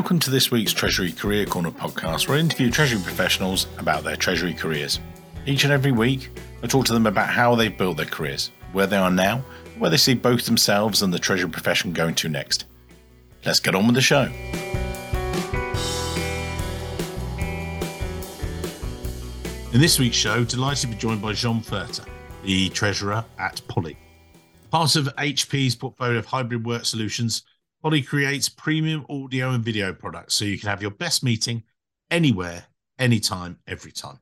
Welcome to this week's Treasury Career Corner podcast, where I interview Treasury professionals about their Treasury careers. Each and every week, I talk to them about how they've built their careers, where they are now, where they see both themselves and the Treasury profession going to next. Let's get on with the show. In this week's show, delighted to be joined by Jean Furter, the Treasurer at Poly. Part of HP's portfolio of hybrid work solutions, Poly creates premium audio and video products so you can have your best meeting anywhere, anytime, every time.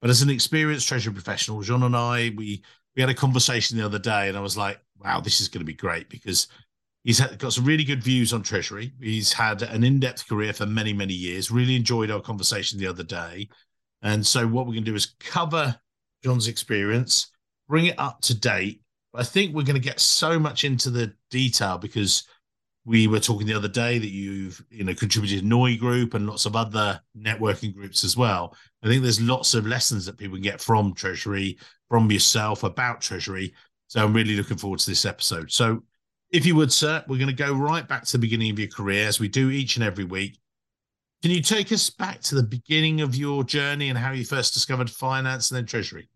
But as an experienced treasury professional, Jean and I, we we had a conversation the other day, and I was like, "Wow, this is going to be great," because he's got some really good views on treasury. He's had an in-depth career for many, many years. Really enjoyed our conversation the other day, and so what we're going to do is cover John's experience, bring it up to date. But I think we're going to get so much into the detail because we were talking the other day that you've you know contributed to NeuGroup and lots of other networking groups as well. I think there's lots of lessons that people can get from Treasury, from yourself about Treasury. So I'm really looking forward to this episode. So if you would, sir, we're going to go right back to the beginning of your career as we do each and every week. Can you take us back to the beginning of your journey and how you first discovered finance and then Treasury?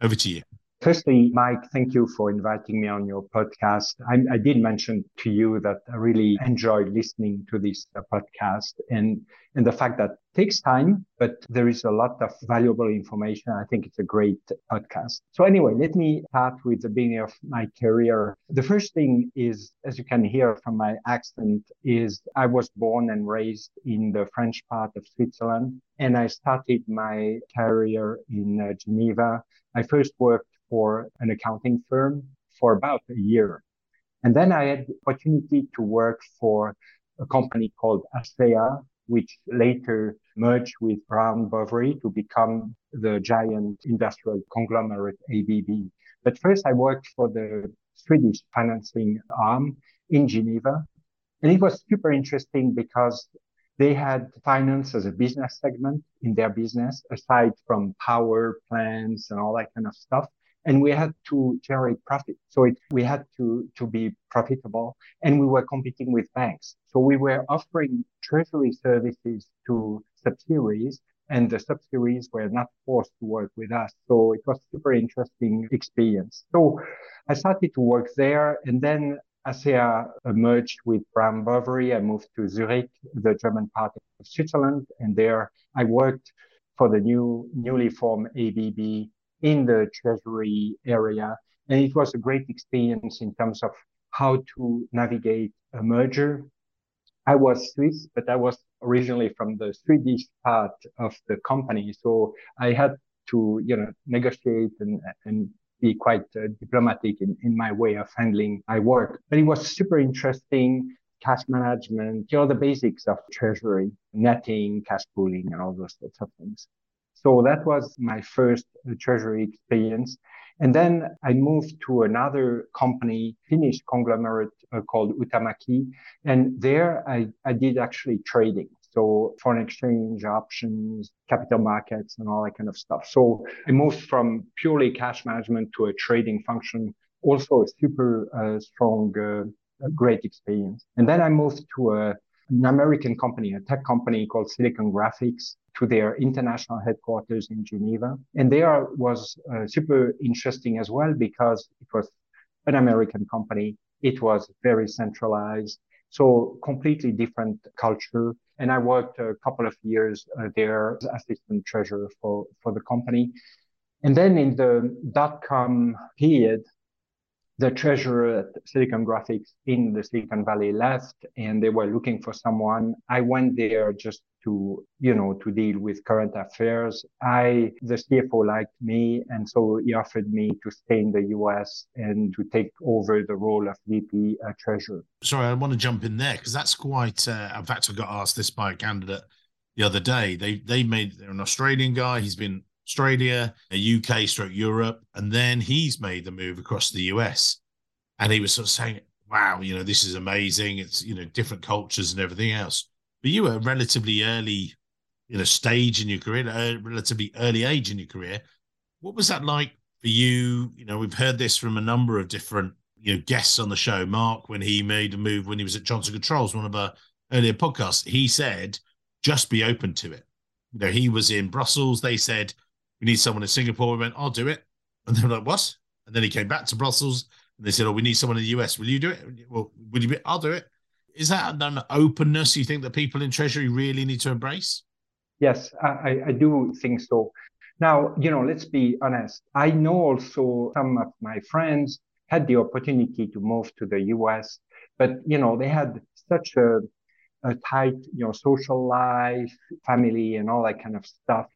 Over to you. Firstly, Mike, thank you for inviting me on your podcast. I, I did mention to you that I really enjoyed listening to this uh, podcast and, and the fact that takes time, but there is a lot of valuable information. I think it's a great podcast. So anyway, let me start with the beginning of my career. The first thing is, as you can hear from my accent, is I was born and raised in the French part of Switzerland, and I started my career in uh, Geneva. I first worked for an accounting firm for about a year. And then I had the opportunity to work for a company called ASEA, which later merged with Brown Boveri to become the giant industrial conglomerate ABB. But first I worked for the Swedish financing arm in Geneva. And it was super interesting because they had finance as a business segment in their business, aside from power plants and all that kind of stuff and we had to generate profit. So it, we had to, to be profitable and we were competing with banks. So we were offering treasury services to subsidiaries and the subsidiaries were not forced to work with us. So it was super interesting experience. So I started to work there and then ASEA merged with Brown Boveri. I moved to Zurich, the German part of Switzerland, and there I worked for the new newly formed ABB in the treasury area. And it was a great experience in terms of how to navigate a merger. I was Swiss, but I was originally from the Swedish part of the company. So I had to, you know, negotiate and, and be quite uh, diplomatic in, in my way of handling my work. But it was super interesting. Cash management, you know, the basics of treasury, netting, cash pooling, and all those sorts of things. So that was my first uh, treasury experience. And then I moved to another company, Finnish conglomerate uh, called Huhtamaki. And there I, I did actually trading. So foreign exchange options, capital markets and all that kind of stuff. So I moved from purely cash management to a trading function. Also a super uh, strong, uh, great experience. And then I moved to a, an American company, a tech company called Silicon Graphics to their international headquarters in Geneva. And there was uh, super interesting as well because it was an American company. It was very centralized. So completely different culture. And I worked a couple of years uh, there as assistant treasurer for, for the company. And then in the dot com period, the treasurer at Silicon Graphics in the Silicon Valley left and they were looking for someone. I went there just to, you know, to deal with current affairs. I, the CFO liked me. And so he offered me to stay in the US and to take over the role of VP uh, treasurer. Sorry, I want to jump in there because that's quite, uh, in fact, I got asked this by a candidate the other day. They, they made, they're an Australian guy. He's been Australia, a UK stroke Europe, and then he's made the move across the US. And he was sort of saying, wow, you know, this is amazing. It's, you know, different cultures and everything else. But you were relatively early, you know, stage in your career, uh, relatively early age in your career. What was that like for you? You know, we've heard this from a number of different, you know, guests on the show. Mark, when he made a move when he was at Johnson Controls, one of our earlier podcasts, he said, just be open to it. You know, he was in Brussels. They said, we need someone in Singapore. We went, I'll do it. And they were like, what? And then he came back to Brussels and they said, oh, we need someone in the US. Will you do it? Well, will you be? I'll do it. Is that an openness you think that people in Treasury really need to embrace? Yes, I, I do think so. Now, you know, let's be honest. I know also some of my friends had the opportunity to move to the US, but, you know, they had such a, a tight, you know, social life, family, and all that kind of stuff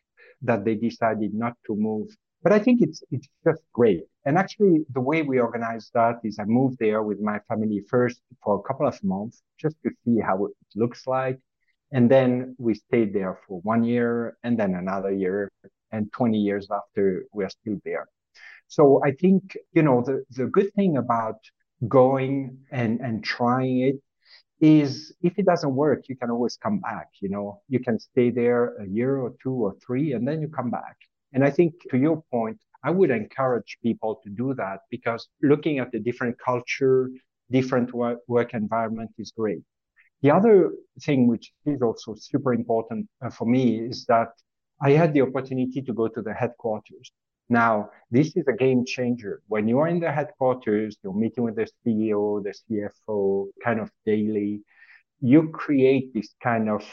that they decided not to move. But I think it's it's just great. And actually, the way we organized that is I moved there with my family first for a couple of months just to see how it looks like. And then we stayed there for one year and then another year. And 20 years after, we're still there. So I think, you know, the, the good thing about going and, and trying it is if it doesn't work, you can always come back. You know, you can stay there a year or two or three, and then you come back. And I think to your point, I would encourage people to do that because looking at the different culture, different work, environment is great. The other thing, which is also super important uh, for me, is that I had the opportunity to go to the headquarters. Now, this is a game changer. When you are in the headquarters, you're meeting with the CEO, the CFO, kind of daily. You create this kind of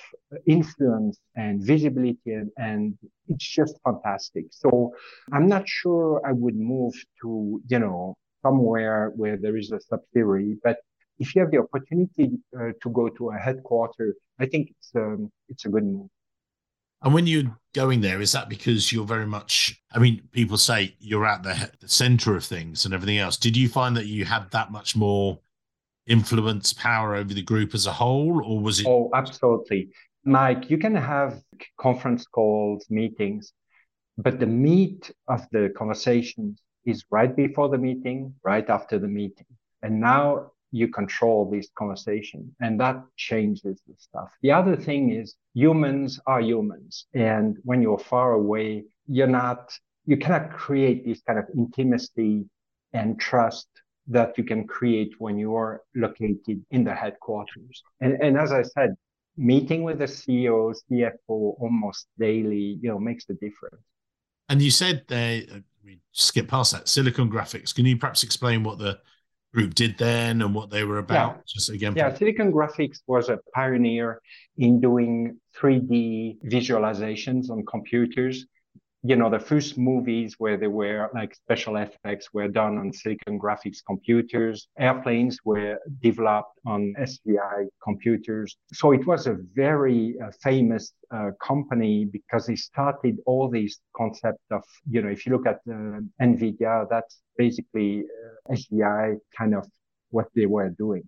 influence and visibility, and, and it's just fantastic. So I'm not sure I would move to, you know, somewhere where there is a subsidiary, but if you have the opportunity uh, to go to a headquarter, I think it's um, it's a good move. And when you're going there, is that because you're very much? I mean, people say you're at the, the center of things and everything else. Did you find that you had that much more influence, power over the group as a whole, or was it? Oh, absolutely, Mike. You can have conference calls, meetings, but the meat of the conversations is right before the meeting, right after the meeting. And now you control this conversation and that changes the stuff. The other thing is humans are humans. And when you're far away, you're not, you cannot create this kind of intimacy and trust that you can create when you are located in the headquarters. And, and as I said, meeting with the CEO, CFO almost daily, you know, makes the difference. And you said they, we skip past that Silicon Graphics. Can you perhaps explain what the group did then and what they were about? Yeah. Just again, yeah, Silicon Graphics was a pioneer in doing 3D visualizations on computers you know, the first movies where there were like special effects were done on Silicon Graphics computers. Airplanes were developed on SGI computers. So it was a very uh, famous uh, company because it started all these concepts of, you know, if you look at uh, NVIDIA, that's basically uh, SGI kind of what they were doing.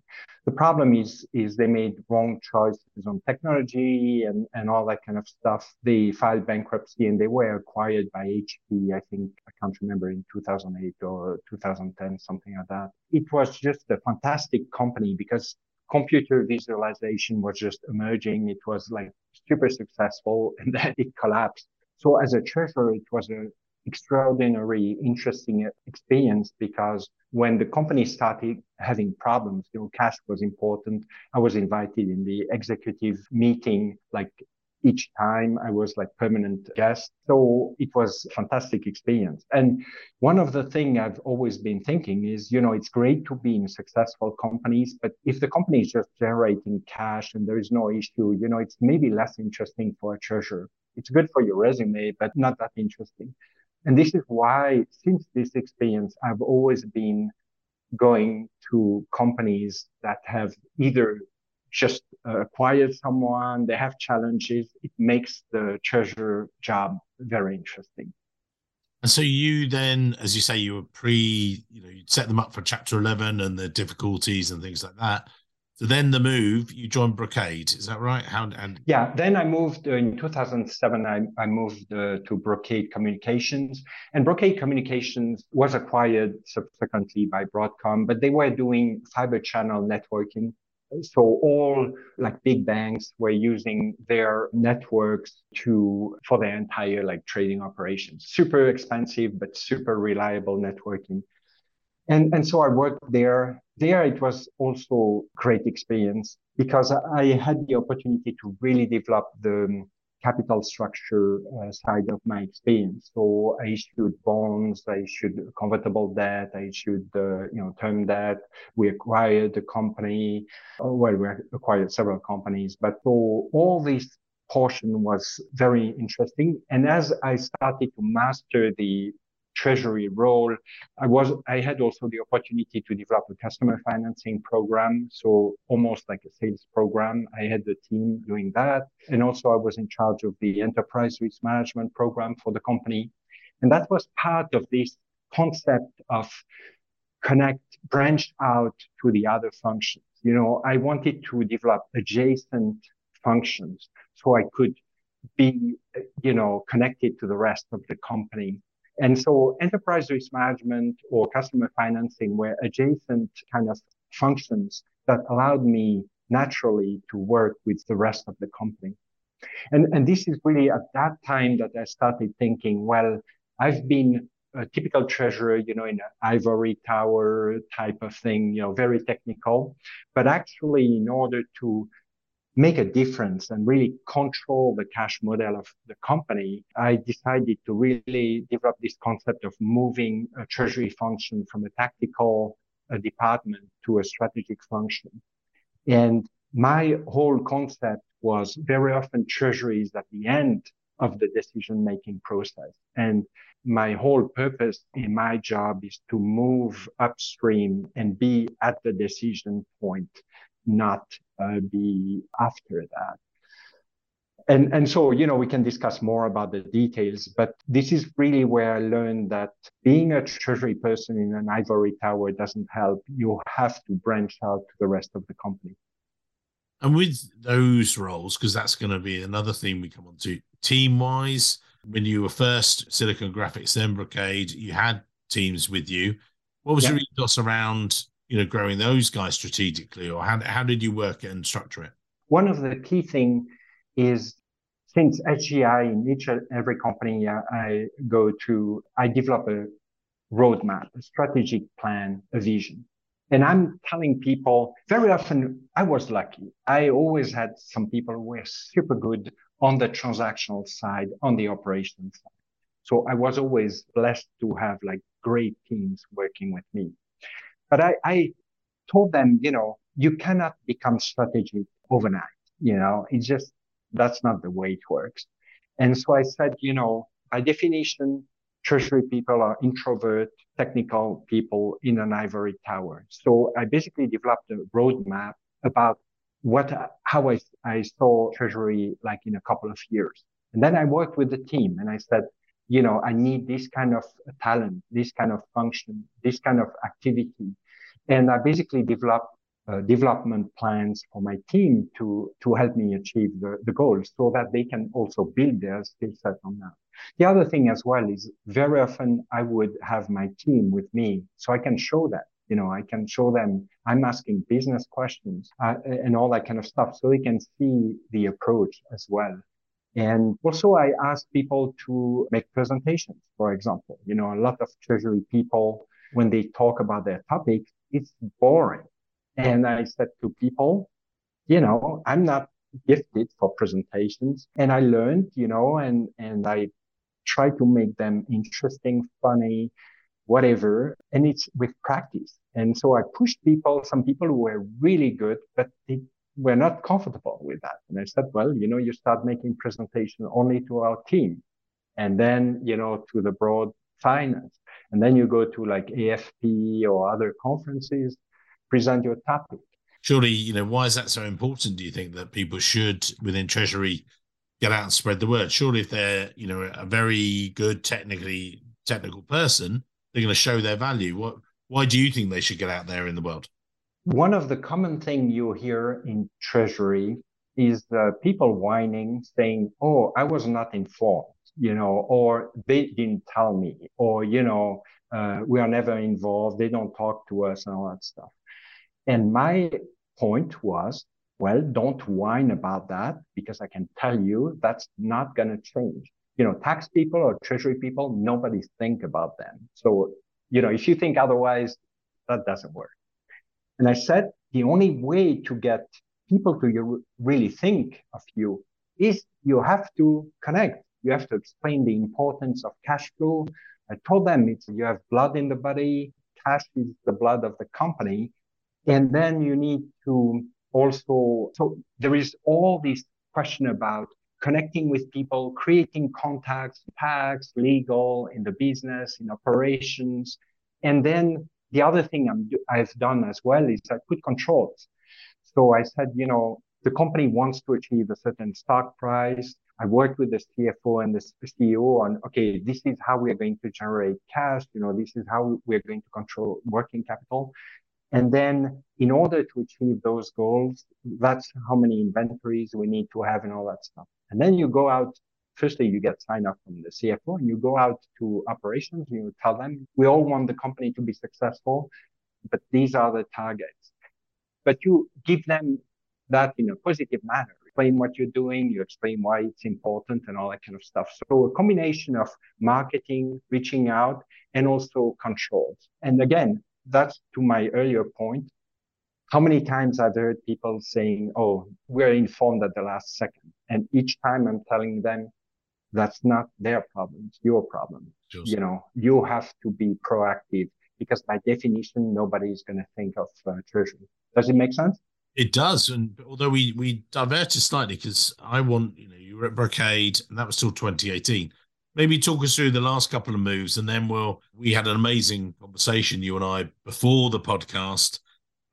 The problem is, is they made wrong choices on technology and, and all that kind of stuff. They filed bankruptcy and they were acquired by HP. I think, I can't remember in 2008 or 2010, something like that. It was just a fantastic company because computer visualization was just emerging. It was like super successful and then it collapsed. So as a treasurer, it was a extraordinary, interesting experience because when the company started having problems, you know, cash was important. I was invited in the executive meeting, like each time I was like permanent guest. So it was fantastic experience. And one of the thing I've always been thinking is, you know, it's great to be in successful companies, but if the company is just generating cash and there is no issue, you know, it's maybe less interesting for a treasurer. It's good for your resume, but not that interesting. And this is why, since this experience, I've always been going to companies that have either just uh, acquired someone, they have challenges. It makes the treasurer job very interesting. And so you then, as you say, you were pre, you know, you set them up for Chapter 11 and the difficulties and things like that. So then the move, you joined Brocade, is that right? How and yeah, then I moved uh, in 2007. I, I moved uh, to Brocade Communications, and Brocade Communications was acquired subsequently by Broadcom, but they were doing fiber channel networking. So all like big banks were using their networks to for their entire like trading operations. Super expensive, but super reliable networking. And, and so I worked there. There it was also great experience because I had the opportunity to really develop the capital structure uh, side of my experience. So I issued bonds, I issued convertible debt, I issued uh, you know term debt. We acquired the company. Uh, well, we acquired several companies, but so all this portion was very interesting. And as I started to master the treasury role. I was, I had also the opportunity to develop a customer financing program. So almost like a sales program. I had the team doing that. And also I was in charge of the enterprise risk management program for the company. And that was part of this concept of connect, branch out to the other functions. You know, I wanted to develop adjacent functions so I could be, you know, connected to the rest of the company and so enterprise risk management or customer financing were adjacent kind of functions that allowed me naturally to work with the rest of the company. And, and this is really at that time that I started thinking, well, I've been a typical treasurer, you know, in an ivory tower type of thing, you know, very technical. But actually, in order to make a difference and really control the cash model of the company, I decided to really develop this concept of moving a treasury function from a tactical department to a strategic function. And my whole concept was very often treasury is at the end of the decision making process. And my whole purpose in my job is to move upstream and be at the decision point not uh, be after that. And, and so, you know, we can discuss more about the details, but this is really where I learned that being a treasury person in an ivory tower doesn't help. You have to branch out to the rest of the company. And with those roles, because that's going to be another theme we come on to, team wise, when you were first Silicon Graphics, then Brocade, you had teams with you. What was yeah. your ethos around you know growing those guys strategically or how, how did you work it and structure it one of the key thing is since SGI in each and every company I go to, I develop a roadmap, a strategic plan, a vision. And I'm telling people very often I was lucky. I always had some people who were super good on the transactional side, on the operations side. So I was always blessed to have like great teams working with me. But I, I told them, you know, you cannot become strategic overnight. You know, it's just, that's not the way it works. And so I said, you know, by definition, treasury people are introvert, technical people in an ivory tower. So I basically developed a roadmap about what, how I, I saw treasury like in a couple of years. And then I worked with the team and I said, you know, I need this kind of talent, this kind of function, this kind of activity. And I basically developed uh, development plans for my team to, to help me achieve the, the goals so that they can also build their skill set on that. The other thing as well is very often I would have my team with me so I can show that. You know, I can show them I'm asking business questions uh, and all that kind of stuff so they can see the approach as well. And also I ask people to make presentations, for example. You know, a lot of treasury people, when they talk about their topic, it's boring. And I said to people, you know, I'm not gifted for presentations and I learned, you know, and, and I try to make them interesting, funny, whatever. And it's with practice. And so I pushed people, some people who were really good, but they were not comfortable with that. And I said, well, you know, you start making presentation only to our team and then, you know, to the broad finance. And then you go to like AFP or other conferences, present your topic. Surely, you know, why is that so important? Do you think that people should within Treasury get out and spread the word? Surely if they're, you know, a very good technically technical person, they're going to show their value. What why do you think they should get out there in the world? One of the common thing you hear in treasury is the people whining, saying, "Oh, I was not informed," you know, or they didn't tell me, or you know, uh, we are never involved. They don't talk to us and all that stuff. And my point was, well, don't whine about that because I can tell you that's not going to change. You know, tax people or treasury people, nobody think about them. So, you know, if you think otherwise, that doesn't work. And I said, the only way to get people to really think of you is you have to connect. You have to explain the importance of cash flow. I told them it's you have blood in the body. Cash is the blood of the company. And then you need to also, so there is all this question about connecting with people, creating contacts, tax, legal, in the business, in operations. And then the other thing i have done as well is I put controls. So I said, you know, the company wants to achieve a certain stock price. I worked with the CFO and the CEO on, okay, this is how we are going to generate cash. You know, this is how we're going to control working capital. And then in order to achieve those goals, that's how many inventories we need to have and all that stuff. And then you go out. Firstly, you get sign off from the CFO and you go out to operations. and You tell them, we all want the company to be successful, but these are the targets. But you give them that in a positive manner. Explain what you're doing, you explain why it's important and all that kind of stuff. So a combination of marketing, reaching out, and also controls. And again, that's to my earlier point. How many times I've heard people saying, Oh, we're informed at the last second. And each time I'm telling them that's not their problem, it's your problem. Just. You know, you have to be proactive because by definition, nobody is going to think of uh, treasury. Does it make sense? It does, and although we we diverted slightly because I want you know you were at Brocade and that was still 2018 maybe talk us through the last couple of moves and then we'll we had an amazing conversation you and i before the podcast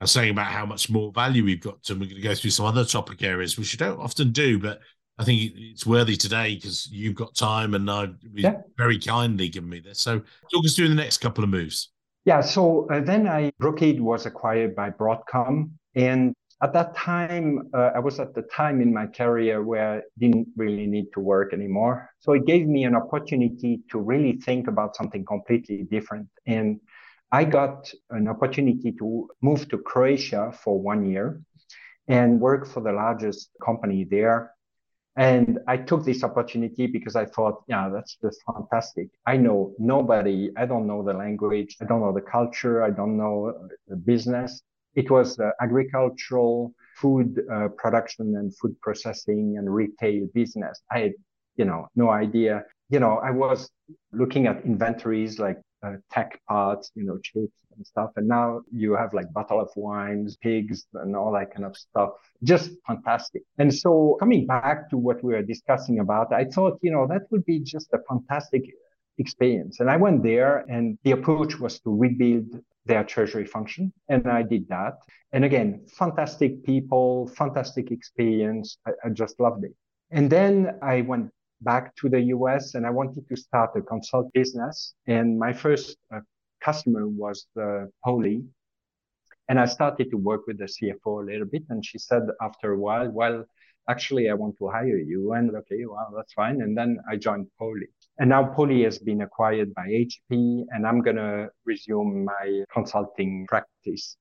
saying about how much more value we've got to and we're going to go through some other topic areas which you don't often do but i think it's worthy today because you've got time and i've yeah. very kindly given me this so talk us through the next couple of moves yeah so uh, then i brocade was acquired by broadcom and at that time, uh, I was at the time in my career where I didn't really need to work anymore. So it gave me an opportunity to really think about something completely different. And I got an opportunity to move to Croatia for one year and work for the largest company there. And I took this opportunity because I thought, yeah, that's just fantastic. I know nobody, I don't know the language, I don't know the culture, I don't know the business it was uh, agricultural food uh, production and food processing and retail business. I had, you know, no idea. You know, I was looking at inventories like uh, tech parts, you know, chips and stuff. And now you have like bottle of wines, pigs and all that kind of stuff. Just fantastic. And so coming back to what we were discussing about, I thought, you know, that would be just a fantastic experience. And I went there and the approach was to rebuild their treasury function. And I did that. And again, fantastic people, fantastic experience. I, I just loved it. And then I went back to the US and I wanted to start a consult business. And my first uh, customer was the Poly. And I started to work with the CFO a little bit. And she said after a while, well, actually, I want to hire you. And okay, well, that's fine. And then I joined Poly. And now Poly has been acquired by HP, and I'm going to resume my consulting practice.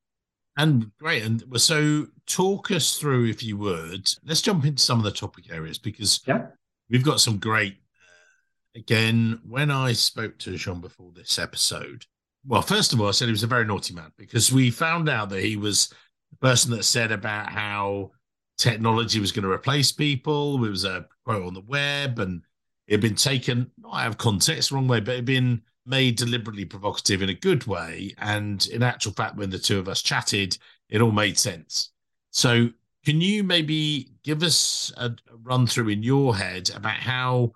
And great. And so, talk us through, if you would. Let's jump into some of the topic areas because yeah. We've got some great. Uh, again, when I spoke to Jean before this episode, well, first of all, I said he was a very naughty man because we found out that he was the person that said about how technology was going to replace people. It was a quote on the web and it had been taken not out of context, wrong way, but it had been made deliberately provocative in a good way. And in actual fact, when the two of us chatted, it all made sense. So, can you maybe give us a run through in your head about how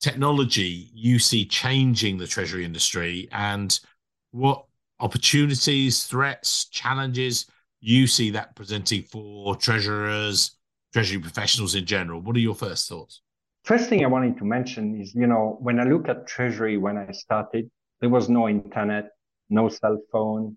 technology you see changing the treasury industry and what opportunities, threats, challenges you see that presenting for treasurers, treasury professionals in general? What are your first thoughts? First thing I wanted to mention is, you know, when I look at Treasury when I started, there was no internet, no cell phone,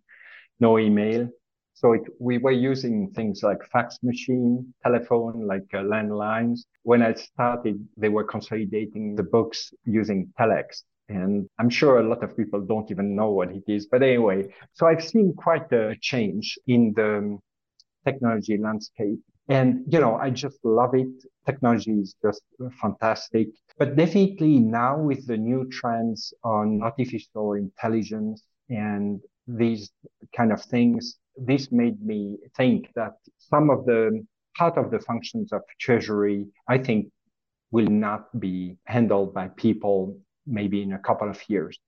no email. So it, we were using things like fax machine, telephone, like uh, landlines. When I started, they were consolidating the books using telex. And I'm sure a lot of people don't even know what it is. But anyway, so I've seen quite a change in the technology landscape. And, you know, I just love it. Technology is just fantastic. But definitely now with the new trends on artificial intelligence and these kind of things, this made me think that some of the part of the functions of treasury, I think, will not be handled by people maybe in a couple of years.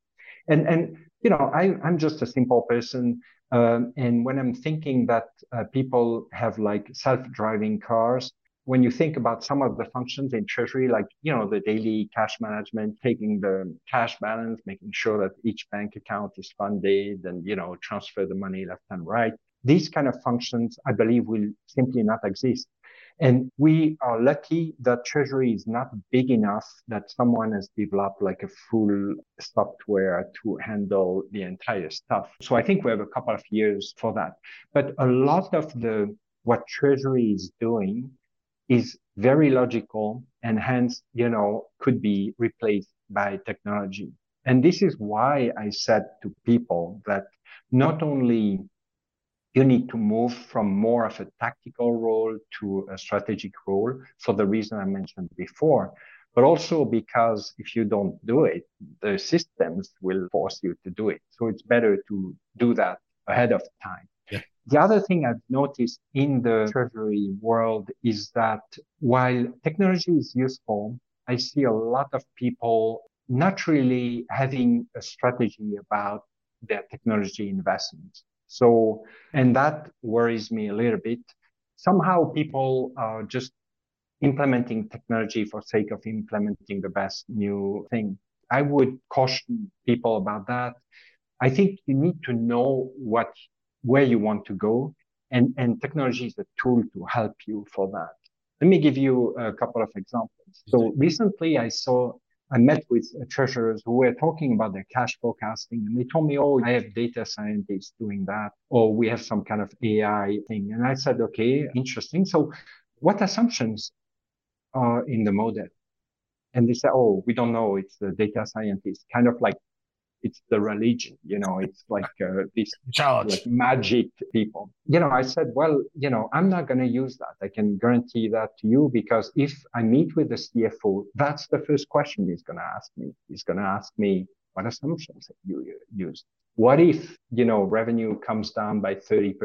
And and you know, I, I'm just a simple person. Um, and when I'm thinking that uh, people have like self-driving cars, when you think about some of the functions in treasury, like, you know, the daily cash management, taking the cash balance, making sure that each bank account is funded and, you know, transfer the money left and right. These kind of functions, I believe, will simply not exist. And we are lucky that Treasury is not big enough that someone has developed like a full software to handle the entire stuff. So I think we have a couple of years for that. But a lot of the what Treasury is doing is very logical and hence, you know, could be replaced by technology. And this is why I said to people that not only you need to move from more of a tactical role to a strategic role for the reason I mentioned before, but also because if you don't do it, the systems will force you to do it. So it's better to do that ahead of time. The other thing I've noticed in the treasury world is that while technology is useful, I see a lot of people not really having a strategy about their technology investments. So, and that worries me a little bit. Somehow people are just implementing technology for sake of implementing the best new thing. I would caution people about that. I think you need to know what, where you want to go and, and technology is a tool to help you for that. Let me give you a couple of examples. So recently I saw I met with treasurers who were talking about their cash forecasting and they told me, Oh, I have data scientists doing that, or we have some kind of AI thing. And I said, okay, interesting. So what assumptions are in the model? And they said, Oh, we don't know. It's the data scientist, kind of like it's the religion, you know, it's like uh, these like magic people. You know, I said, well, you know, I'm not going to use that. I can guarantee that to you because if I meet with the CFO, that's the first question he's going to ask me. He's going to ask me, what assumptions have you used? What if, you know, revenue comes down by 30%?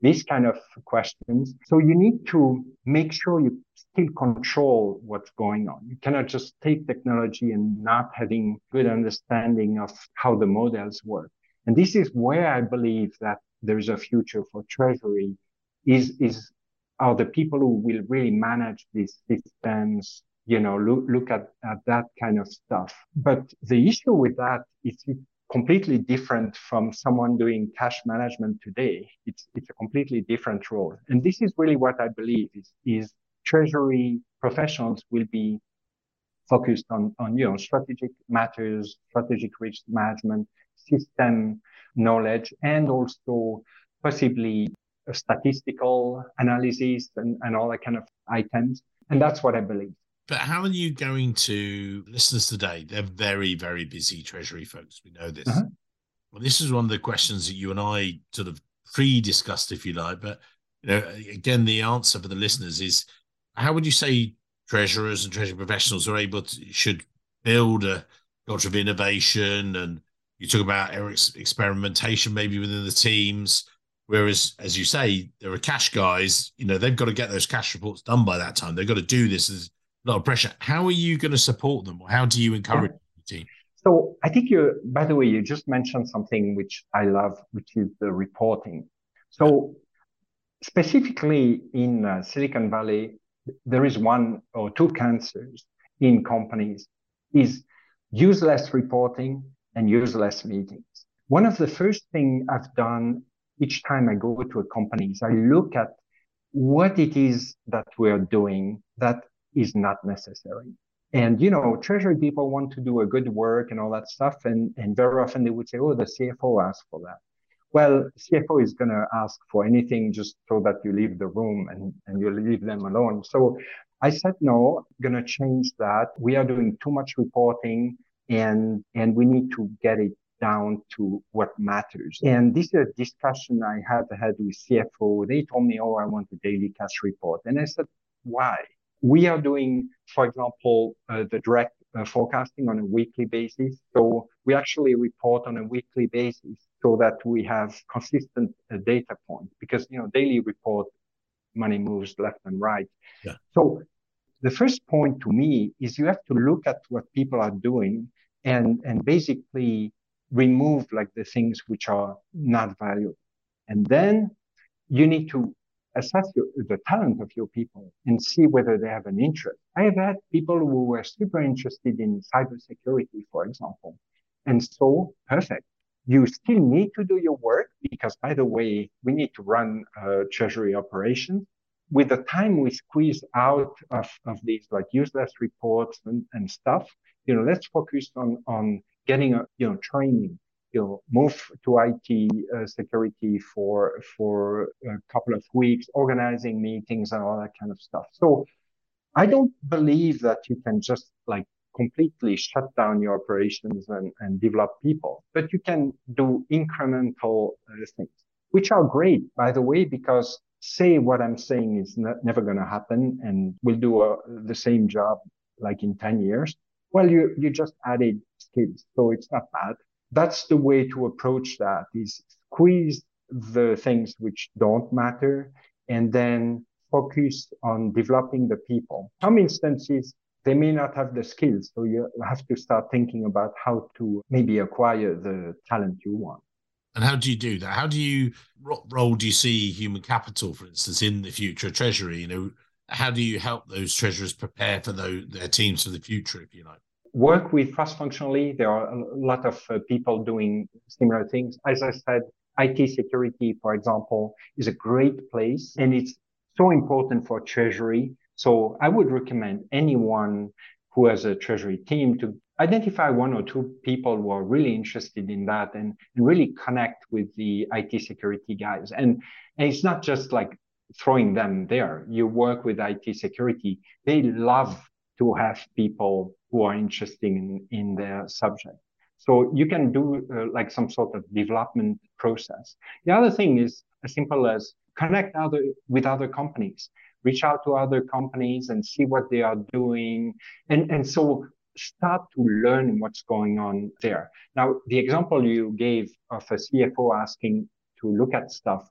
These kind of questions. So you need to make sure you still control what's going on. You cannot just take technology and not having good understanding of how the models work. And this is where I believe that there's a future for treasury is, is are the people who will really manage these systems, you know, look, look at, at that kind of stuff. But the issue with that is it completely different from someone doing cash management today. It's, it's a completely different role. And this is really what I believe is, is treasury professionals will be focused on, on, you know, strategic matters, strategic risk management, system knowledge, and also possibly statistical analysis and, and all that kind of items. And that's what I believe. But how are you going to listeners today? They're very, very busy treasury folks. We know this. Uh-huh. Well, this is one of the questions that you and I sort of pre-discussed, if you like. But you know, again, the answer for the listeners is: how would you say treasurers and treasury professionals are able to should build a culture of innovation? And you talk about Eric's experimentation, maybe within the teams. Whereas, as you say, there are cash guys. You know, they've got to get those cash reports done by that time. They've got to do this as a lot of pressure. How are you going to support them, or how do you encourage yeah. the team? So I think you, by the way, you just mentioned something which I love, which is the reporting. So specifically in uh, Silicon Valley, there is one or two cancers in companies is useless reporting and useless meetings. One of the first thing I've done each time I go to a company is I look at what it is that we're doing that is not necessary. And, you know, treasury people want to do a good work and all that stuff. And, and very often they would say, oh, the CFO asked for that. Well, CFO is going to ask for anything just so that you leave the room and, and you leave them alone. So I said, no, going to change that. We are doing too much reporting and, and we need to get it down to what matters. And this is a discussion I have had with CFO. They told me, oh, I want a daily cash report. And I said, why? We are doing, for example, uh, the direct uh, forecasting on a weekly basis. So we actually report on a weekly basis so that we have consistent uh, data points because, you know, daily report money moves left and right. Yeah. So the first point to me is you have to look at what people are doing and, and basically remove like the things which are not valuable. And then you need to assess your, the talent of your people and see whether they have an interest. I have had people who were super interested in cybersecurity, for example. And so, perfect. You still need to do your work because, by the way, we need to run uh, treasury operations. With the time we squeeze out of, of these like useless reports and, and stuff, you know, let's focus on, on getting a, you know, training, you know, move to IT uh, security for for a couple of weeks, organizing meetings and all that kind of stuff. So I don't believe that you can just like completely shut down your operations and, and develop people, but you can do incremental uh, things, which are great, by the way, because say what I'm saying is ne- never going to happen and we'll do a, the same job like in 10 years. Well, you, you just added skills. So it's not bad that's the way to approach that is squeeze the things which don't matter and then focus on developing the people. Some instances, they may not have the skills. So you have to start thinking about how to maybe acquire the talent you want. And how do you do that? How do you, what role do you see human capital, for instance, in the future treasury? You know, how do you help those treasurers prepare for those, their teams for the future, if you like? Work with cross-functionally. There are a lot of uh, people doing similar things. As I said, IT security, for example, is a great place and it's so important for treasury. So I would recommend anyone who has a treasury team to identify one or two people who are really interested in that and, and really connect with the IT security guys. And, and it's not just like throwing them there. You work with IT security. They love to have people who are interested in, in their subject. So you can do uh, like some sort of development process. The other thing is as simple as connect other with other companies, reach out to other companies and see what they are doing. And, and so start to learn what's going on there. Now, the example you gave of a CFO asking to look at stuff,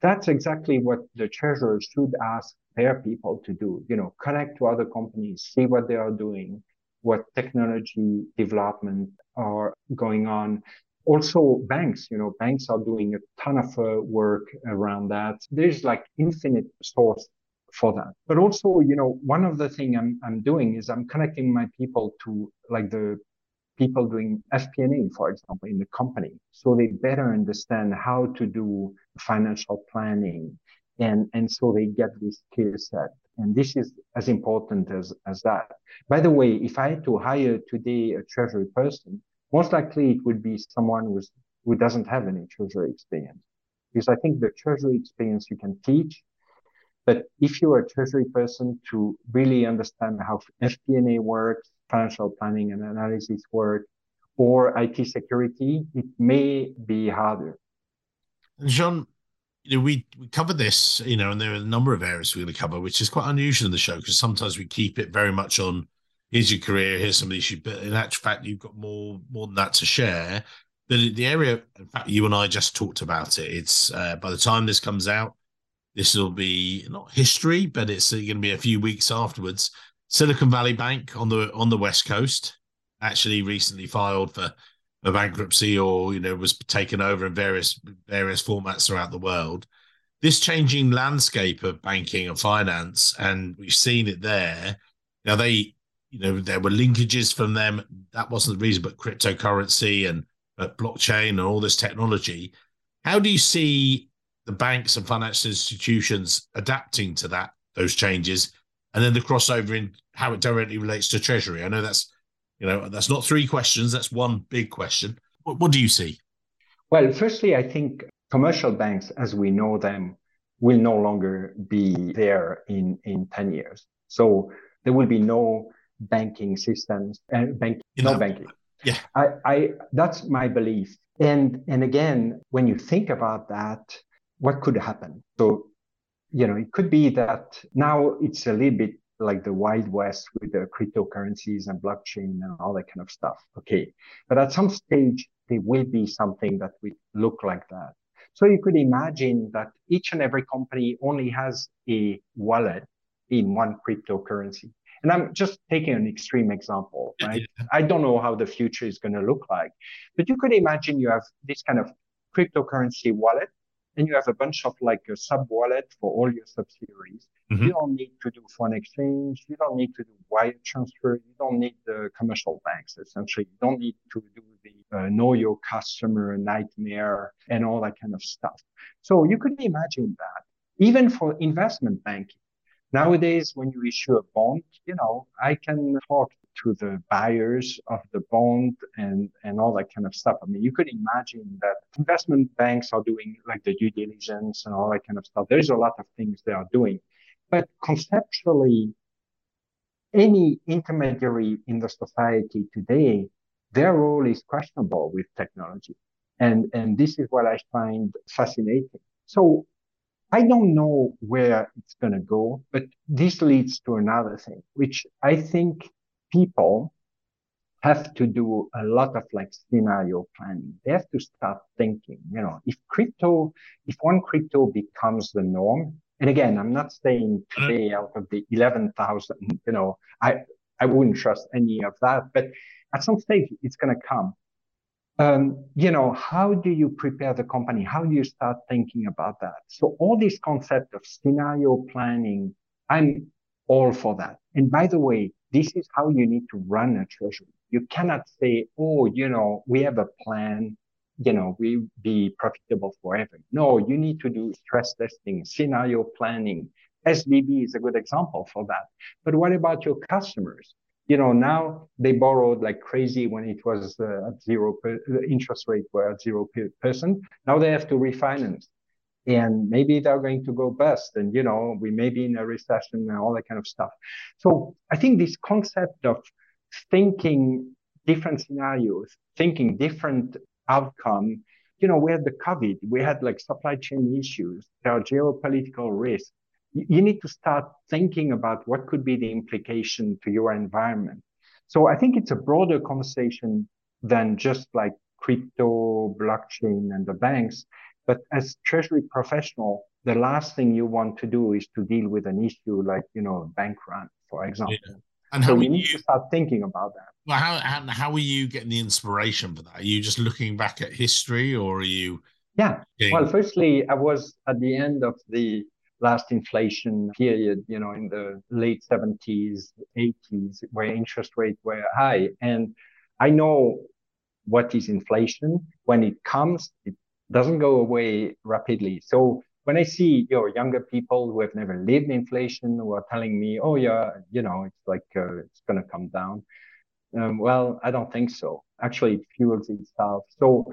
that's exactly what the treasurer should ask their people to do, you know, connect to other companies, see what they are doing, what technology development are going on. Also banks, you know, banks are doing a ton of uh, work around that. There's like infinite source for that. But also, you know, one of the thing I'm, I'm doing is I'm connecting my people to like the people doing FP&A, for example, in the company. So they better understand how to do financial planning, and and so they get this skill set. And this is as important as as that. By the way if i had to hire today a treasury person most likely it would be someone who's who doesn't have any treasury experience. Because i think the treasury experience you can teach but if you're a treasury person to really understand how FP&A works, financial planning and analysis work, or IT security, it may be harder. Jean, you know, we we cover this, you know, and there are a number of areas we're going to cover, which is quite unusual in the show because sometimes we keep it very much on here's your career, here's some of the issues, but in actual fact, you've got more more than that to share. But the area, in fact, you and I just talked about it. It's uh, by the time this comes out, this will be not history, but it's going to be a few weeks afterwards. Silicon Valley Bank on the on the West Coast actually recently filed for a bankruptcy or you know was taken over in various various formats throughout the world. This changing landscape of banking and finance and we've seen it there. Now they you know there were linkages from them. That wasn't the reason but cryptocurrency and uh, blockchain and all this technology. How do you see the banks and financial institutions adapting to that those changes? And then the crossover in how it directly relates to treasury. I know that's you know, that's not three questions, that's one big question. What, what do you see? Well, firstly, I think commercial banks, as we know them, will no longer be there in, in 10 years. So there will be no banking systems and uh, bank, no know, banking. Yeah. I, I, that's my belief. And, and again, when you think about that, what could happen? So, you know, it could be that now it's a little bit like the Wild West with the cryptocurrencies and blockchain and all that kind of stuff. Okay. But at some stage, there will be something that will look like that. So you could imagine that each and every company only has a wallet in one cryptocurrency. And I'm just taking an extreme example, right? Yeah. I don't know how the future is going to look like, but you could imagine you have this kind of cryptocurrency wallet and you have a bunch of like a sub wallet for all your subsidiaries. Mm-hmm. You don't need to do foreign exchange. You don't need to do wire transfer. You don't need the commercial banks. Essentially, you don't need to do the uh, know your customer nightmare and all that kind of stuff. So you could imagine that even for investment banking. Nowadays, when you issue a bond, you know, I can talk to the buyers of the bond and, and all that kind of stuff. I mean, you could imagine that investment banks are doing like the due diligence and all that kind of stuff. There's a lot of things they are doing. But conceptually, any intermediary in the society today, their role is questionable with technology. And, and this is what I find fascinating. So I don't know where it's going to go, but this leads to another thing, which I think people have to do a lot of like scenario planning. They have to start thinking, you know, if crypto, if one crypto becomes the norm, and again, I'm not saying today out of the 11,000, you know, I, I wouldn't trust any of that, but at some stage it's going to come. Um, you know, how do you prepare the company? How do you start thinking about that? So all this concept of scenario planning, I'm all for that. And by the way, this is how you need to run a treasury. You cannot say, oh, you know, we have a plan, you know, we be profitable forever. No, you need to do stress testing, scenario planning. SVB is a good example for that. But what about your customers? You know, now they borrowed like crazy when it was uh, at zero, per, the interest rate were at zero percent. Now they have to refinance and maybe they're going to go bust and you know we may be in a recession and all that kind of stuff. So i think this concept of thinking different scenarios thinking different outcome you know we had the covid we had like supply chain issues there are geopolitical risks. You need to start thinking about what could be the implication to your environment. So i think it's a broader conversation than just like crypto blockchain and the banks but as treasury professional, the last thing you want to do is to deal with an issue like, you know, bank run, for example. Yeah. And so how you need you, to start thinking about that. Well, how, how how are you getting the inspiration for that? Are you just looking back at history, or are you? Yeah. Getting... Well, firstly, I was at the end of the last inflation period, you know, in the late seventies, eighties, where interest rates were high, and I know what is inflation. When it comes, it doesn't go away rapidly. So when I see you know, younger people who have never lived inflation who are telling me, oh yeah, you know, it's like uh, it's going to come down. Um, well, I don't think so. Actually, it fuels itself. So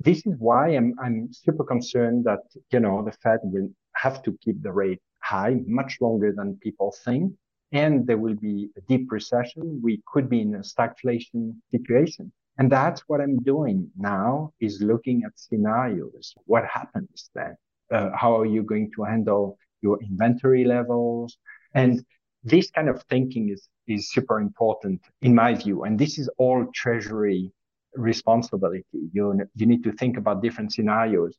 this is why I'm I'm super concerned that you know the Fed will have to keep the rate high much longer than people think, and there will be a deep recession. We could be in a stagflation situation. And that's what I'm doing now is looking at scenarios. What happens then? Uh, how are you going to handle your inventory levels? And this kind of thinking is, is super important in my view. And this is all treasury responsibility. You, you need to think about different scenarios.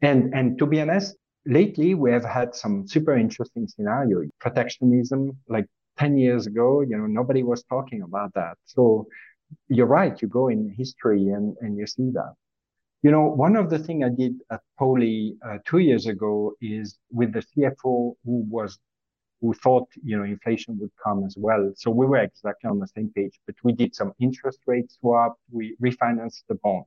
And, and to be honest, lately we have had some super interesting scenarios. Protectionism, like 10 years ago, you know, nobody was talking about that. So you're right. You go in history and, and you see that. You know, one of the things I did at Poly uh, two years ago is with the CFO who was, who thought, you know, inflation would come as well. So we were exactly on the same page, but we did some interest rate swap. We refinanced the bond.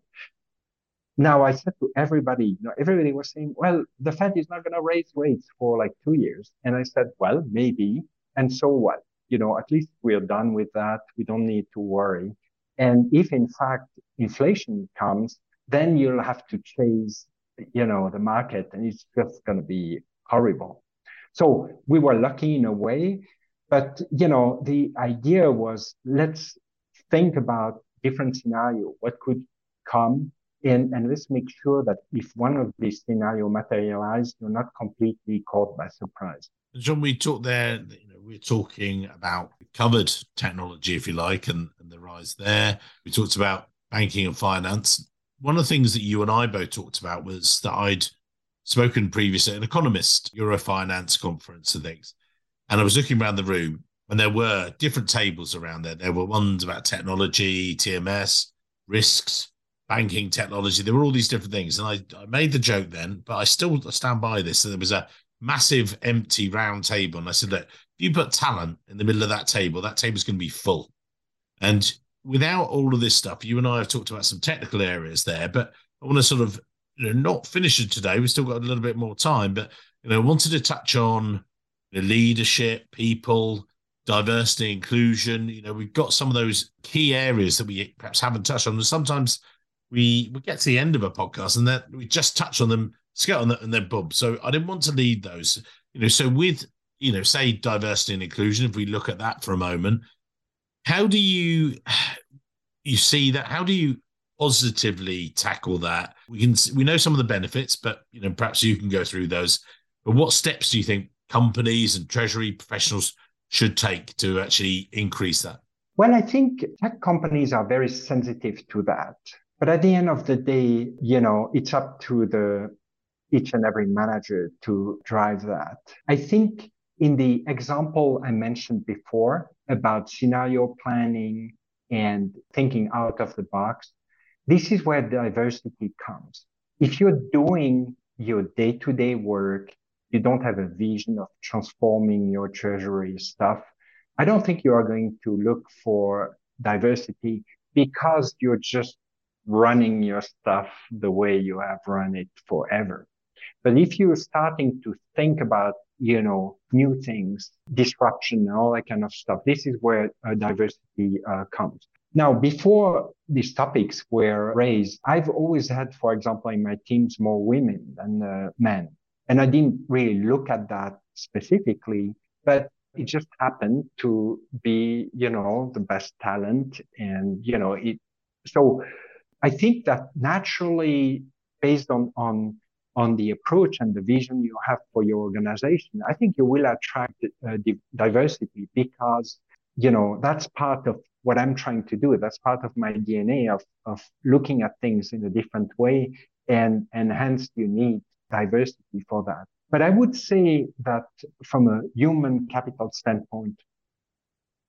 Now I said to everybody, you know, everybody was saying, well, the Fed is not going to raise rates for like two years. And I said, well, maybe. And so what? You know, at least we're done with that. We don't need to worry. And if in fact inflation comes, then you'll have to chase, you know, the market and it's just going to be horrible. So we were lucky in a way, but you know, the idea was let's think about different scenario, what could come and, and let's make sure that if one of these scenario materialize, you're not completely caught by surprise. Jean, we talked there, we're talking about covered technology, if you like, and, and the rise there. We talked about banking and finance. One of the things that you and I both talked about was that I'd spoken previously at an economist Eurofinance conference and things. And I was looking around the room and there were different tables around there. There were ones about technology, TMS, risks, banking technology. There were all these different things. And I, I made the joke then, but I still stand by this. And there was a massive empty round table. And I said, look, you put talent in the middle of that table, that table's going to be full. And without all of this stuff, you and I have talked about some technical areas there, but I want to sort of, you know, not finish it today. We've still got a little bit more time, but, you know, wanted to touch on know, leadership, people, diversity, inclusion. You know, we've got some of those key areas that we perhaps haven't touched on. And sometimes we we get to the end of a podcast and that we just touch on them, skate on them, and then boom. So I didn't want to lead those. You know, so with you know, say diversity and inclusion, if we look at that for a moment, how do you you see that? How do you positively tackle that? We can we know some of the benefits, but you know, perhaps you can go through those. But what steps do you think companies and treasury professionals should take to actually increase that? Well, I think tech companies are very sensitive to that. But at the end of the day, you know, it's up to the each and every manager to drive that. I think in the example I mentioned before about scenario planning and thinking out of the box, this is where diversity comes. If you're doing your day to day work you don't have a vision of transforming your treasury stuff, I don't think you are going to look for diversity because you're just running your stuff the way you have run it forever. But if you're starting to think about, you know, new things, disruption and all that kind of stuff, this is where uh, diversity uh, comes. Now, before these topics were raised, I've always had, for example, in my teams more women than uh, men. And I didn't really look at that specifically, but it just happened to be, you know, the best talent. And, you know, it, so I think that naturally based on, on, on the approach and the vision you have for your organization, I think you will attract uh, diversity because, you know, that's part of what I'm trying to do. That's part of my DNA of, of looking at things in a different way. And, and hence you need diversity for that. But I would say that from a human capital standpoint,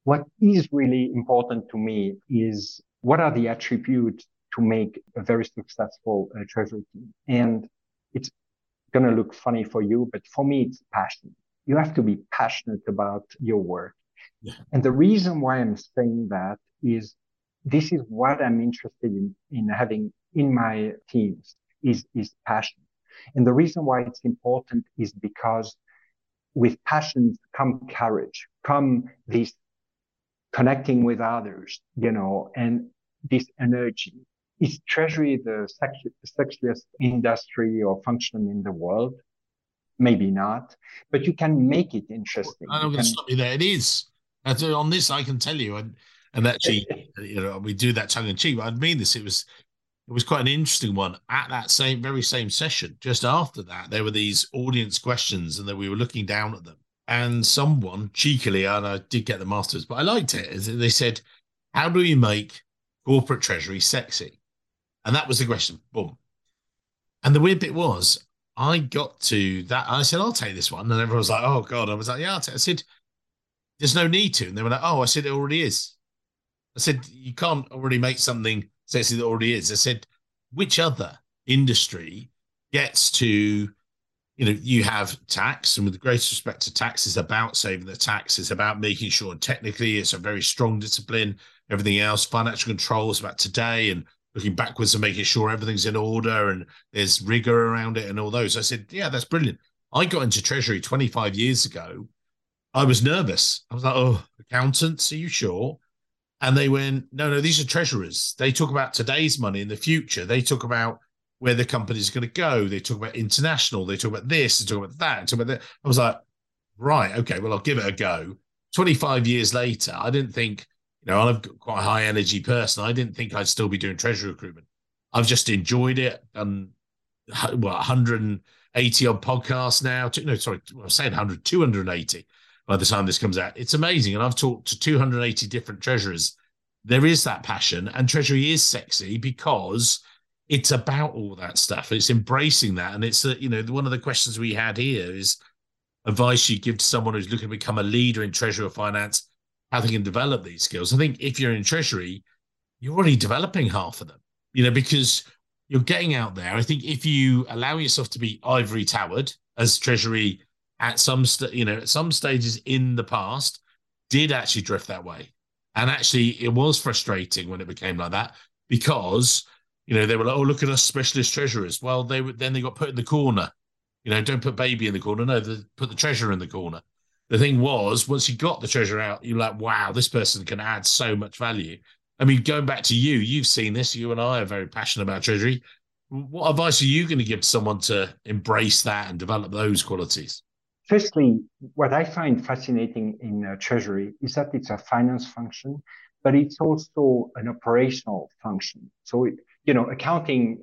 what is really important to me is what are the attributes to make a very successful uh, treasury team? And it's going to look funny for you, but for me, it's passion. You have to be passionate about your work. Yeah. And the reason why I'm saying that is this is what I'm interested in, in having in my teams is, is passion. And the reason why it's important is because with passion come courage, come this connecting with others, you know, and this energy. Is treasury the sexiest industry or function in the world? Maybe not, but you can make it interesting. I'm going to stop you there. It is. On this, I can tell you, and and actually, you know, we do that tongue in cheek. I mean this. It was it was quite an interesting one at that same very same session just after that there were these audience questions and that we were looking down at them and someone cheekily and i did get the masters but i liked it they said how do we make corporate treasury sexy and that was the question. Boom. And the weird bit was i got to that i said i'll take this one. And everyone was like oh god. I was like yeah i said there's no need to. And they were like oh i said it already is. I said you can't already make something sexy that already is. I said, which other industry gets to, you know, you have tax, and with the greatest respect to tax, is about saving the tax, it's about making sure technically it's a very strong discipline. Everything else, financial control is about today and looking backwards and making sure everything's in order and there's rigor around it and all those. I said, yeah, that's brilliant. I got into Treasury 25 years ago. I was nervous. I was like, oh, accountants, are you sure? And they went, no, no, these are treasurers. They talk about today's money in the future. They talk about where the company's going to go. They talk about international. They talk about this. They talk about that. Talk about that. I was like, right, okay, well, I'll give it a go. 25 years later, I didn't think, you I'm quite a high energy person. I didn't think I'd still be doing treasury recruitment. I've just enjoyed it. And what, 180 odd podcasts now. No, sorry, I'm saying 100, 280 by the time this comes out. It's amazing. And I've talked to 280 different treasurers. There is that passion, and treasury is sexy because it's about all that stuff. It's embracing that. And it's, uh, you know, one of the questions we had here is advice you give to someone who's looking to become a leader in treasury or finance, how they can develop these skills. I think if you're in treasury, you're already developing half of them, you know, because you're getting out there. I think if you allow yourself to be ivory towered as treasury at some, st- you know, at some stages in the past did actually drift that way. And actually, it was frustrating when it became like that because, you know, they were like, oh, look at us specialist treasurers. Well, they were, then they got put in the corner. You know, don't put baby in the corner. No, put the treasurer in the corner. The thing was, once you got the treasure out, you're like, wow, this person can add so much value. I mean, going back to you, you've seen this. You and I are very passionate about treasury. What advice are you going to give someone to embrace that and develop those qualities? Firstly, what I find fascinating in uh, treasury is that it's a finance function, but it's also an operational function. So, it, you know, accounting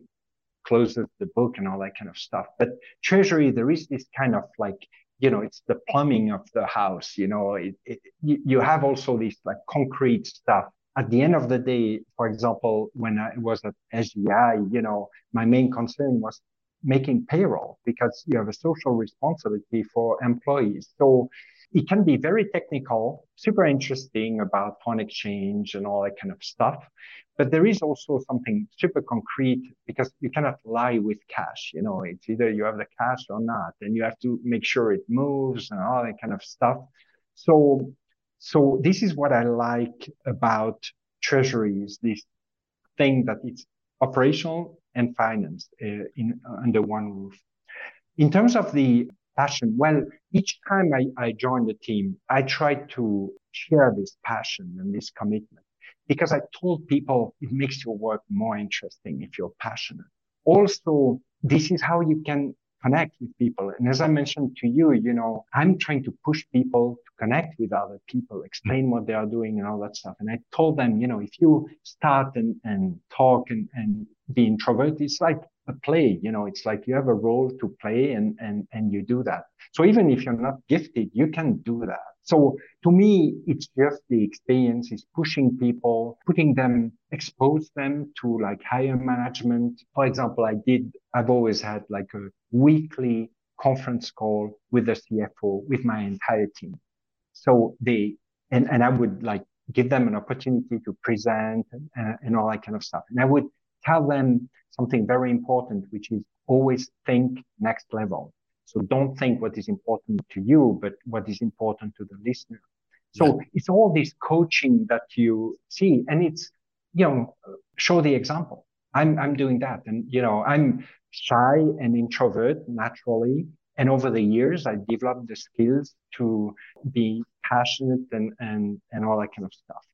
closes the book and all that kind of stuff. But treasury, there is this kind of like, you know, it's the plumbing of the house. You know, it, it, you have also this like concrete stuff at the end of the day, for example, when I was at SGI, you know, my main concern was making payroll because you have a social responsibility for employees. So it can be very technical, super interesting about foreign exchange and all that kind of stuff. But there is also something super concrete because you cannot lie with cash. You know, it's either you have the cash or not, and you have to make sure it moves and all that kind of stuff. So so this is what I like about treasuries, this thing that it's operational and finance uh, in under one roof. In terms of the passion, well, each time I, I join the team, I try to share this passion and this commitment because I told people it makes your work more interesting if you're passionate. Also, this is how you can connect with people. And as I mentioned to you, you know, I'm trying to push people to connect with other people, explain what they are doing and all that stuff. And I told them, you know, if you start and, and talk and, and be introverted, it's like a play, you know, it's like you have a role to play and, and, and you do that. So even if you're not gifted, you can do that. So to me, it's just the experience is pushing people, putting them, expose them to like higher management. For example, I did, I've always had like a weekly conference call with the CFO, with my entire team. So they, and, and I would like give them an opportunity to present and, and all that kind of stuff. And I would tell them something very important, which is always think next level. So don't think what is important to you, but what is important to the listener. So yeah. it's all this coaching that you see, and it's you know show the example. I'm I'm doing that, and you know I'm shy and introvert naturally, and over the years I developed the skills to be passionate and and and all that kind of stuff.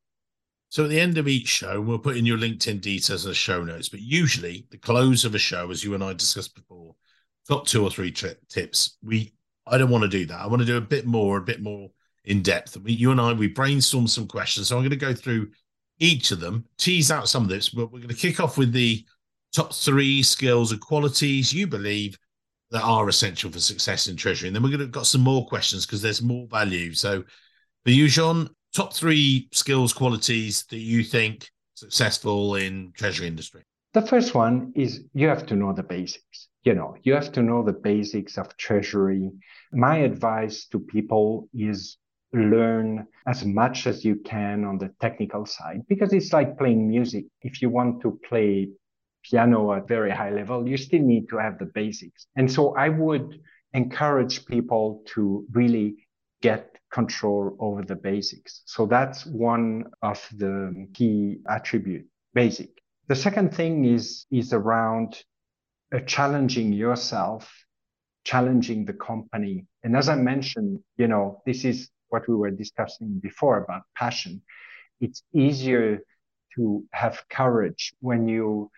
So at the end of each show, we'll put in your LinkedIn details as show notes, but usually the close of a show, as you and I discussed before, got two or three tips. We I don't want to do that. I want to do a bit more, a bit more in depth. We, you and I, we brainstorm some questions. So I'm going to go through each of them, tease out some of this, but we're going to kick off with the top three skills or qualities you believe that are essential for success in treasury. And then we're going to got some more questions because there's more value. So for you, Jean, top three skills, qualities that you think successful in treasury industry. The first one is you have to know the basics you know, you have to know the basics of treasury. My advice to people is learn as much as you can on the technical side because it's like playing music. If you want to play piano at very high level, you still need to have the basics. And so I would encourage people to really get control over the basics. So that's one of the key attribute, basic. The second thing is, is around uh, challenging yourself, challenging the company. And as I mentioned, you know, this is what we were discussing before about passion. It's easier to have courage when you,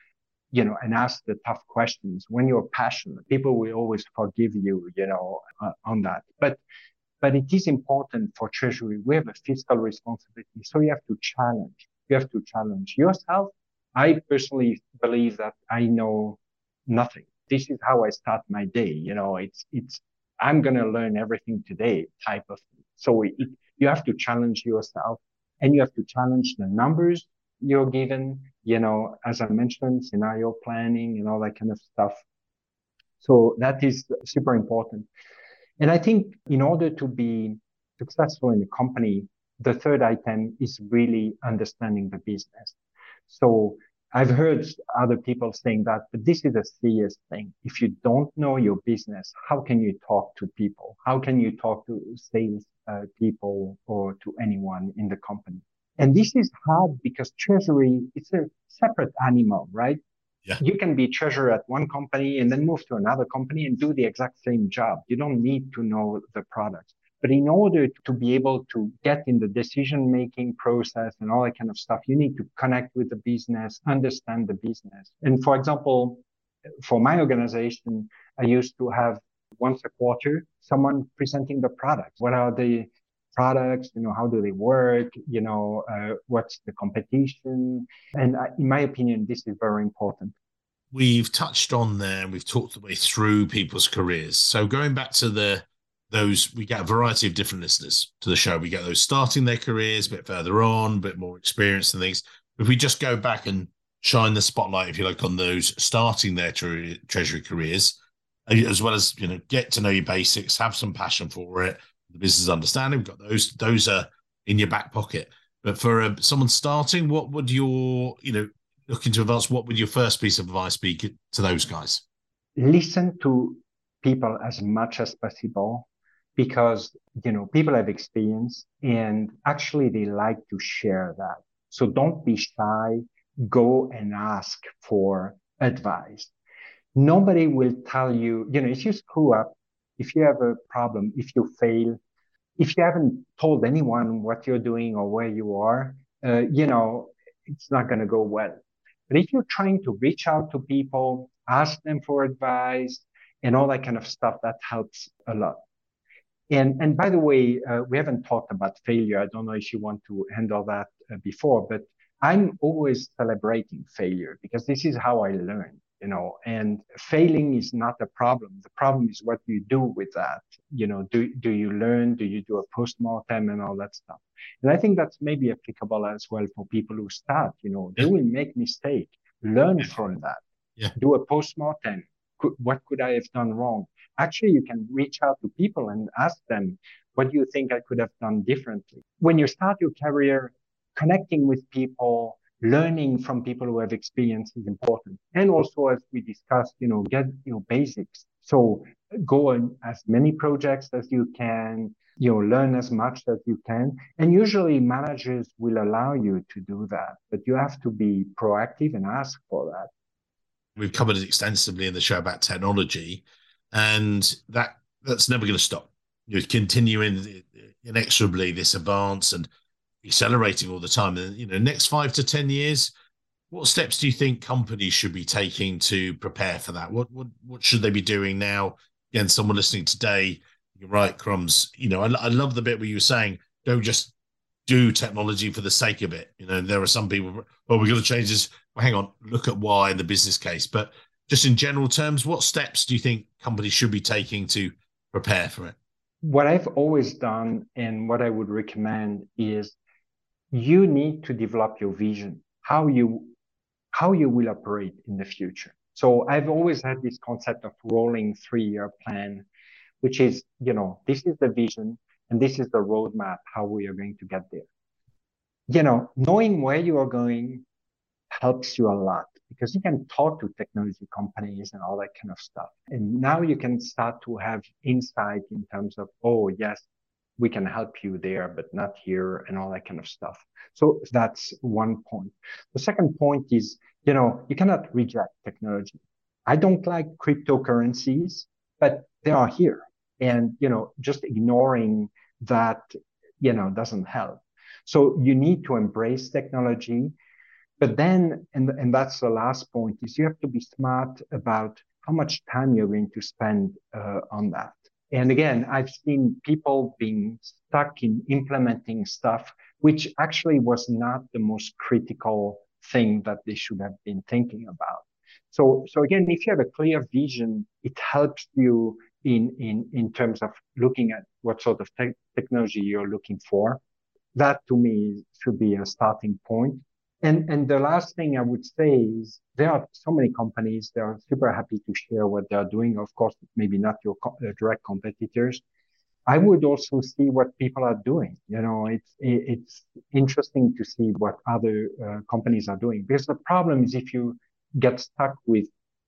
you know, and ask the tough questions. When you're passionate, people will always forgive you, you know, uh, on that. But, but it is important for treasury. We have a fiscal responsibility. So you have to challenge. You have to challenge yourself. I personally believe that I know nothing. This is how I start my day. You know, it's, it's, I'm to learn everything today type of thing. So it, you have to challenge yourself and you have to challenge the numbers you're given, you know, as I mentioned, scenario planning and all that kind of stuff. So that is super important. And I think in order to be successful in a company, the third item is really understanding the business. So I've heard other people saying that, but this is a serious thing. If you don't know your business, how can you talk to people? How can you talk to sales uh, people or to anyone in the company? And this is hard because treasury, it's a separate animal, right? Yeah. You can be treasurer at one company and then move to another company and do the exact same job. You don't need to know the products. But in order to be able to get in the decision making process and all that kind of stuff, you need to connect with the business, understand the business. And for example, for my organization, I used to have once a quarter someone presenting the products. What are the products? You know, how do they work? You know, uh, what's the competition? And uh, in my opinion, this is very important. We've touched on there, we've talked the way through people's careers. So going back to the those we get a variety of different listeners to the show. We get those starting their careers a bit further on, a bit more experience and things. If we just go back and shine the spotlight, if you like, on those starting their tre- treasury careers, as well as you know, get to know your basics, have some passion for it, the business understanding. We've got those; those are in your back pocket. But for uh, someone starting, what would your you know looking to advance? What would your first piece of advice be to those guys? Listen to people as much as possible because you know people have experience and actually they like to share that so don't be shy go and ask for advice nobody will tell you you know if you screw up if you have a problem if you fail if you haven't told anyone what you're doing or where you are uh, you know it's not going to go well. But if you're trying to reach out to people ask them for advice and all that kind of stuff that helps a lot. And, and by the way, uh, we haven't talked about failure. I don't know if you want to handle that uh, before, but I'm always celebrating failure because this is how I learn, you know, and failing is not a problem. The problem is what you do with that. You know, do, do you learn? Do you do a postmortem and all that stuff? And I think that's maybe applicable as well for people who start, you know, they will make mistake, learn from that, yeah. do a postmortem. What could I have done wrong? actually you can reach out to people and ask them, what do you think I could have done differently? When you start your career, connecting with people, learning from people who have experience is important. And also, as we discussed, you know, get your basics. So go on as many projects as you can, you know, learn as much as you can. And usually managers will allow you to do that, but you have to be proactive and ask for that. We've covered it extensively in the show about technology and that that's never going to stop. You're continuing inexorably this advance and accelerating all the time. And you know, next five to ten years, what steps do you think companies should be taking to prepare for that? What what what should they be doing now? Again, someone listening today, you're right, crumbs. You know, I, I love the bit where you were saying, don't just do technology for the sake of it. You know, there are some people, well, we're going to change this. Well, hang on, look at why in the business case. But just in general terms, what steps do you think companies should be taking to prepare for it? What I've always done and what I would recommend is you need to develop your vision, how you how you will operate in the future. So I've always had this concept of rolling three-year plan, which is, you know, this is the vision and this is the roadmap, how we are going to get there. You know, knowing where you are going helps you a lot because you can talk to technology companies and all that kind of stuff. And now you can start to have insight in terms of, oh, yes, we can help you there, but not here and all that kind of stuff. So that's one point. The second point is, you know, you cannot reject technology. I don't like cryptocurrencies, but they are here. And, you know, just ignoring that, you know, doesn't help. So you need to embrace technology but then, and, and that's the last point, is you have to be smart about how much time you're going to spend uh, on that. And again, I've seen people being stuck in implementing stuff, which actually was not the most critical thing that they should have been thinking about. So, so again, if you have a clear vision, it helps you in, in, in terms of looking at what sort of te- technology you're looking for. That to me should be a starting point. And, and the last thing I would say is there are so many companies that are super happy to share what they're doing. Of course, maybe not your co- uh, direct competitors. I would also see what people are doing. You know, it's, it's interesting to see what other uh, companies are doing because the problem is if you get stuck with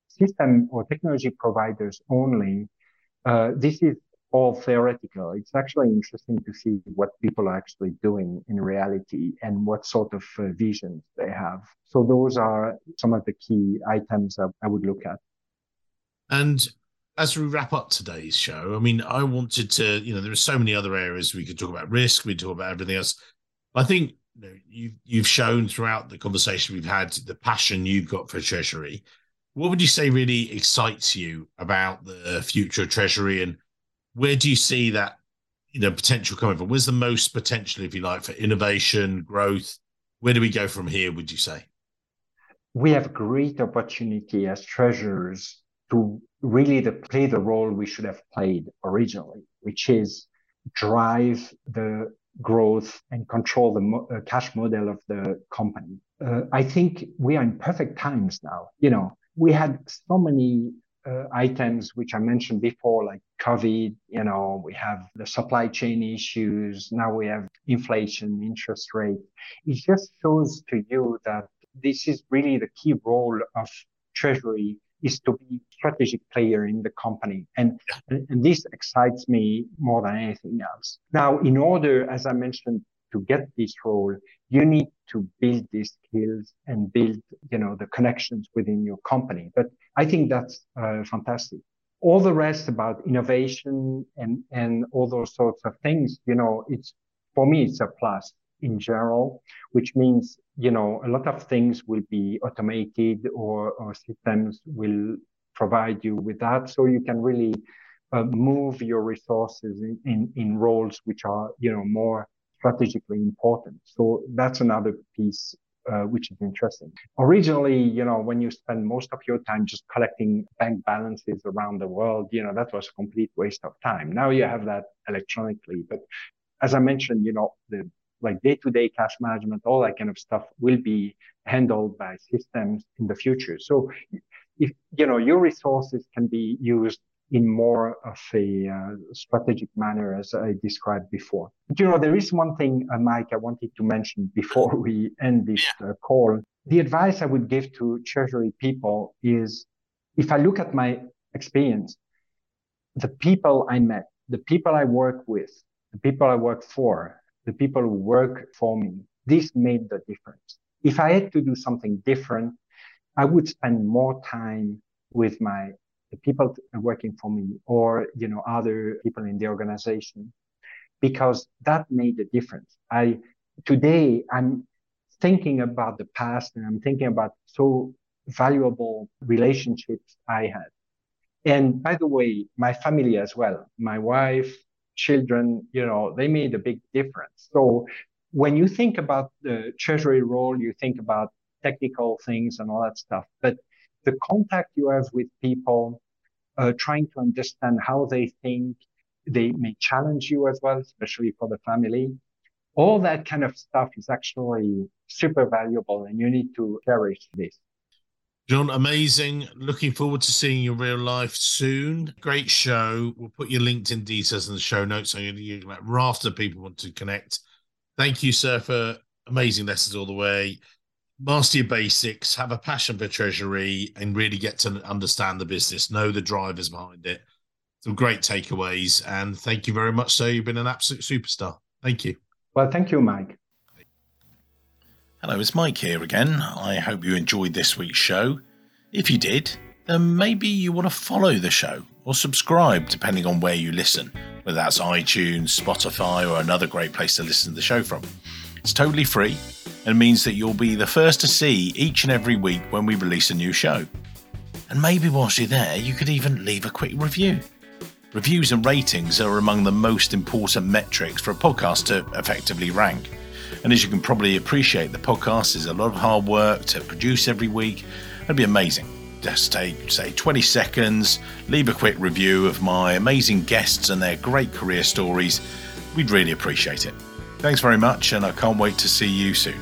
system or technology providers only, uh, this is all theoretical. It's actually interesting to see what people are actually doing in reality and what sort of uh, visions they have. So those are some of the key items that I would look at. And as we wrap up today's show, I mean, I wanted to, you know, there are so many other areas we could talk about risk, we talk about everything else. I think you know, you've you've shown throughout the conversation we've had the passion you've got for Treasury. What would you say really excites you about the future of Treasury and where do you see that you know potential coming from? Where's the most potential, if you like, for innovation, growth? Where do we go from here? Would you say? We have great opportunity as treasurers to really the, play the role we should have played originally, which is drive the growth and control the mo- uh, cash model of the company. Uh, I think we are in perfect times now. You know, we had so many uh, items which I mentioned before, like COVID, you know, we have the supply chain issues. Now we have inflation, interest rate. It just shows to you that this is really the key role of treasury is to be strategic player in the company. And, and this excites me more than anything else. Now, in order, as I mentioned, to get this role, you need to build these skills and build, you know, the connections within your company. But I think that's uh, fantastic. All the rest about innovation and, and all those sorts of things, you know, it's, for me, it's a plus in general, which means, you know, a lot of things will be automated or, or systems will provide you with that. So you can really uh, move your resources in, in, in roles which are, you know, more strategically important. So that's another piece uh, which is interesting. Originally, you know, when you spend most of your time just collecting bank balances around the world, you know, that was a complete waste of time. Now you have that electronically. But as I mentioned, you know, the like day-to-day cash management, all that kind of stuff will be handled by systems in the future. So if, you know, your resources can be used in more of a uh, strategic manner, as I described before. But, you know, there is one thing, uh, Mike, I wanted to mention before we end this uh, call. The advice I would give to treasury people is if I look at my experience, the people I met, the people I work with, the people I work for, the people who work for me, this made the difference. If I had to do something different, I would spend more time with my people working for me or you know other people in the organization because that made a difference. I today i'm thinking about the past and i'm thinking about so valuable relationships i had. And by the way my family as well my wife children you know they made a big difference. So when you think about the treasury role you think about technical things and all that stuff but the contact you have with people, uh, trying to understand how they think. They may challenge you as well, especially for the family. All that kind of stuff is actually super valuable and you need to cherish this. Jean, amazing. Looking forward to seeing you in real life soon. Great show. We'll put your LinkedIn details in the show notes so you like raft of people want to connect. Thank you, sir, for amazing lessons all the way master your basics, have a passion for treasury, and really get to understand the business, know the drivers behind it. Some great takeaways. And thank you very much, sir. You've been an absolute superstar. Thank you. Well, thank you, Mike. Hello, it's Mike here again. I hope you enjoyed this week's show. If you did, then maybe you want to follow the show or subscribe, depending on where you listen, whether that's iTunes, Spotify, or another great place to listen to the show from. It's totally free and means that you'll be the first to see each and every week when we release a new show. And maybe whilst you're there, you could even leave a quick review. Reviews and ratings are among the most important metrics for a podcast to effectively rank. And as you can probably appreciate, the podcast is a lot of hard work to produce every week. It'd be amazing just take, say, 20 seconds, leave a quick review of my amazing guests and their great career stories. We'd really appreciate it. Thanks very much, and I can't wait to see you soon.